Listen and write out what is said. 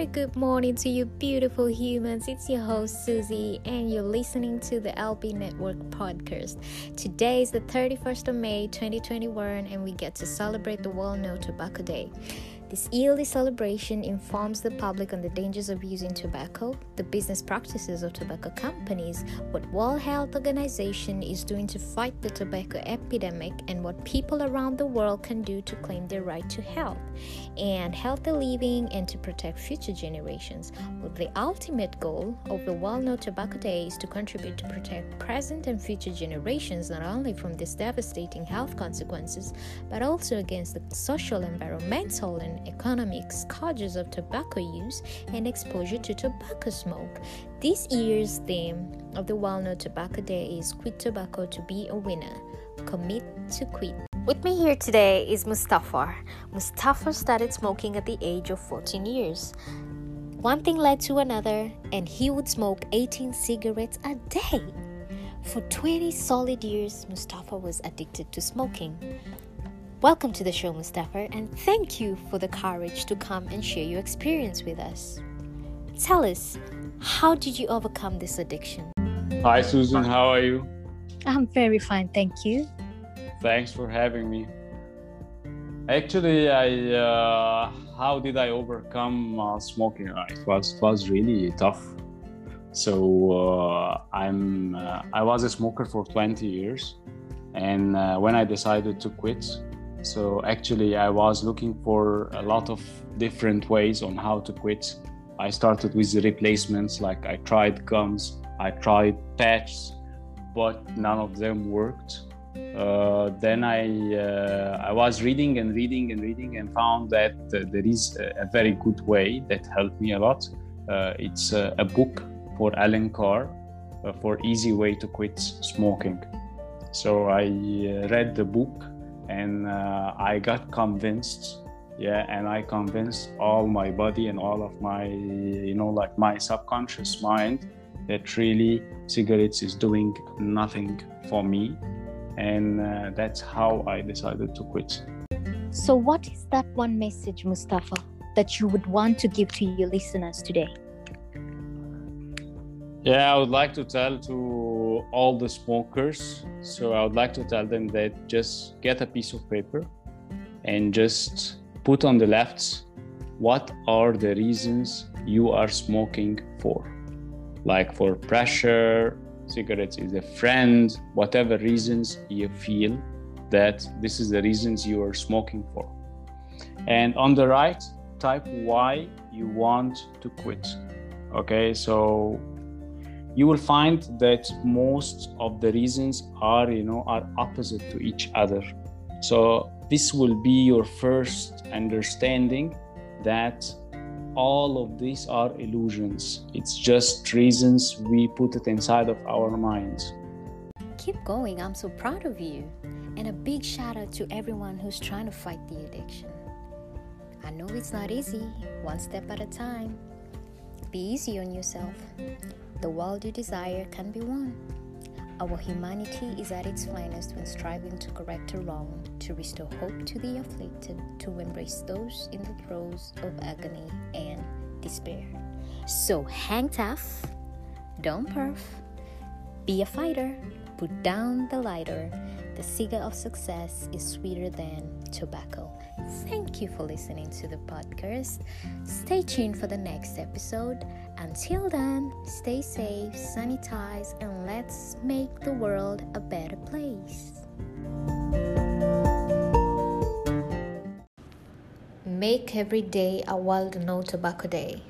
very good morning to you beautiful humans. It's your host Susie, and you're listening to the LB Network podcast. Today is the 31st of May 2021, and we get to celebrate the World No Tobacco Day. This yearly celebration informs the public on the dangers of using tobacco, the business practices of tobacco companies, what World Health Organization is doing to fight the tobacco epidemic, and what people around the world can do to claim their right to health and healthy living and to protect future generations. With the ultimate goal of the World No Tobacco Day is to contribute to protect present and future generations not only from these devastating health consequences but also against the social, environmental, and economic causes of tobacco use and exposure to tobacco smoke. This year's theme of the No Tobacco Day is Quit Tobacco to be a winner. Commit to quit. With me here today is Mostafa. Mostafa started smoking at the age of 14 years. One thing led to another, and he would smoke 18 cigarettes a day. For 20 solid years, Mostafa was addicted to smoking. Welcome to the show, Mostafa, and thank you for the courage to come and share your experience with us. Tell us, how did you overcome this addiction? Hi, Susan. How are you? I'm very fine, thank you. Thanks for having me. Actually, I uh, how did I overcome uh, smoking? Uh, it was it was really tough. So uh, I'm uh, I was a smoker for 20 years, and uh, when I decided to quit, so actually, I was looking for a lot of different ways on how to quit. I started with the replacements, like I tried gums, I tried patches, but none of them worked. Uh, then I uh, I was reading and reading and reading and found that uh, there is a, a, very good way that helped me a lot. Uh, it's a, a, book for Allen Carr uh, for easy way to quit smoking. So I uh, read the book and uh, i got convinced yeah and i convinced all my body and all of my you know like my subconscious mind that really cigarettes is doing nothing for me. And uh, that's how i decided to quit. So what is that one message Mostafa that you would want to give to your listeners today? Yeah, I would like to tell to all the smokers. So I would like to tell them that just get a piece of paper and just put on the left what are the reasons you are smoking for. Like for pressure, cigarettes is a friend, whatever reasons you feel that this is the reasons you are smoking for. And on the right, type why you want to quit. Okay, so you will find that most of the reasons are you know are opposite to each other. So this will be your first understanding that all of these are illusions. It's just reasons we put it inside of our minds. Keep going. I'm so proud of you. And a big shout out to everyone who's trying to fight the addiction. I know it's not easy one step at a time be easy on yourself the world you desire can be won. Our humanity is at its finest when striving to correct a wrong, to restore hope to the afflicted, to embrace those in the throes of agony and despair. So hang tough, don't perf, be a fighter, put down the lighter. The cigar of success is sweeter than tobacco. Thank you for listening to the podcast. Stay tuned for the next episode. Until then, stay safe, sanitize, and let's make the world a better place. Make every day a World No Tobacco Day.